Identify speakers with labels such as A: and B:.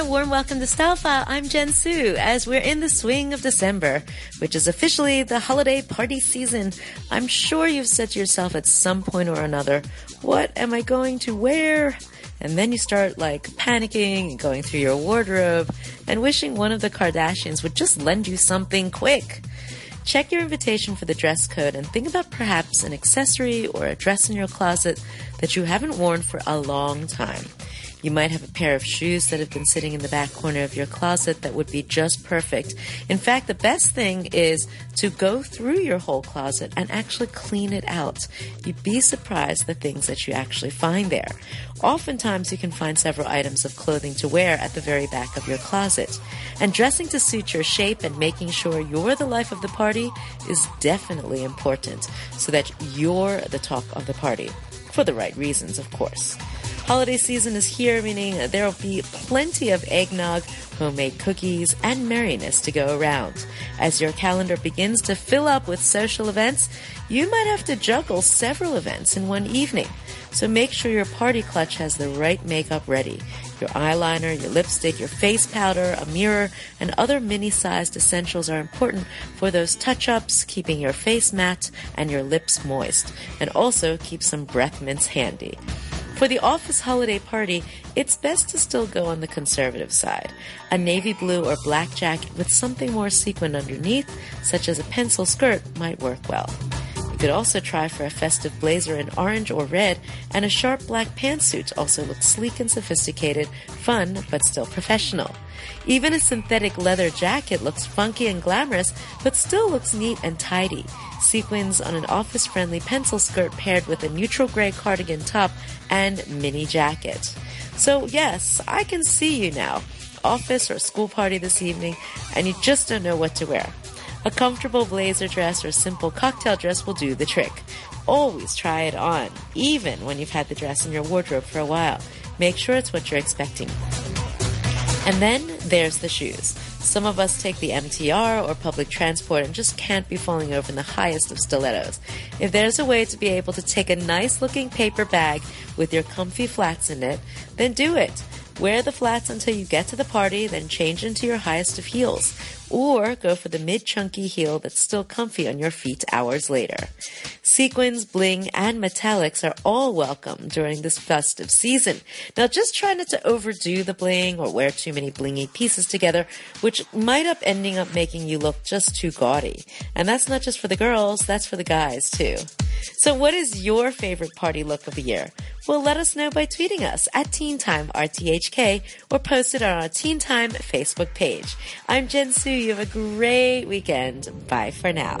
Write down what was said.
A: a warm welcome to Style File. I'm Jen Su as we're in the swing of December, which is officially the holiday party season. I'm sure you've said to yourself at some point or another, what am I going to wear? And then you start like panicking and going through your wardrobe and wishing one of the Kardashians would just lend you something quick. Check your invitation for the dress code and think about perhaps an accessory or a dress in your closet that you haven't worn for a long time. You might have a pair of shoes that have been sitting in the back corner of your closet that would be just perfect. In fact, the best thing is to go through your whole closet and actually clean it out. You'd be surprised the things that you actually find there. Oftentimes, you can find several items of clothing to wear at the very back of your closet. And dressing to suit your shape and making sure you're the life of the party is definitely important so that you're the talk of the party. For the right reasons, of course. Holiday season is here, meaning there will be plenty of eggnog, homemade cookies, and merriness to go around. As your calendar begins to fill up with social events, you might have to juggle several events in one evening. So make sure your party clutch has the right makeup ready. Your eyeliner, your lipstick, your face powder, a mirror, and other mini-sized essentials are important for those touch-ups, keeping your face matte and your lips moist, and also keep some breath mints handy. For the office holiday party, it's best to still go on the conservative side. A navy blue or black jacket with something more sequined underneath, such as a pencil skirt, might work well. You could also try for a festive blazer in orange or red, and a sharp black pantsuit also looks sleek and sophisticated, fun, but still professional. Even a synthetic leather jacket looks funky and glamorous, but still looks neat and tidy. Sequins on an office friendly pencil skirt paired with a neutral gray cardigan top and mini jacket. So, yes, I can see you now. Office or school party this evening, and you just don't know what to wear. A comfortable blazer dress or simple cocktail dress will do the trick. Always try it on, even when you've had the dress in your wardrobe for a while. Make sure it's what you're expecting. And then there's the shoes. Some of us take the MTR or public transport and just can't be falling over in the highest of stilettos. If there's a way to be able to take a nice looking paper bag with your comfy flats in it, then do it. Wear the flats until you get to the party, then change into your highest of heels. Or go for the mid chunky heel that's still comfy on your feet hours later. Sequins, bling, and metallics are all welcome during this festive season. Now just try not to overdo the bling or wear too many blingy pieces together, which might up ending up making you look just too gaudy. And that's not just for the girls, that's for the guys too. So what is your favorite party look of the year? Well, let us know by tweeting us at Teen Time RTHK or post it on our Teen Time Facebook page. I'm Jen Su. You have a great weekend. Bye for now.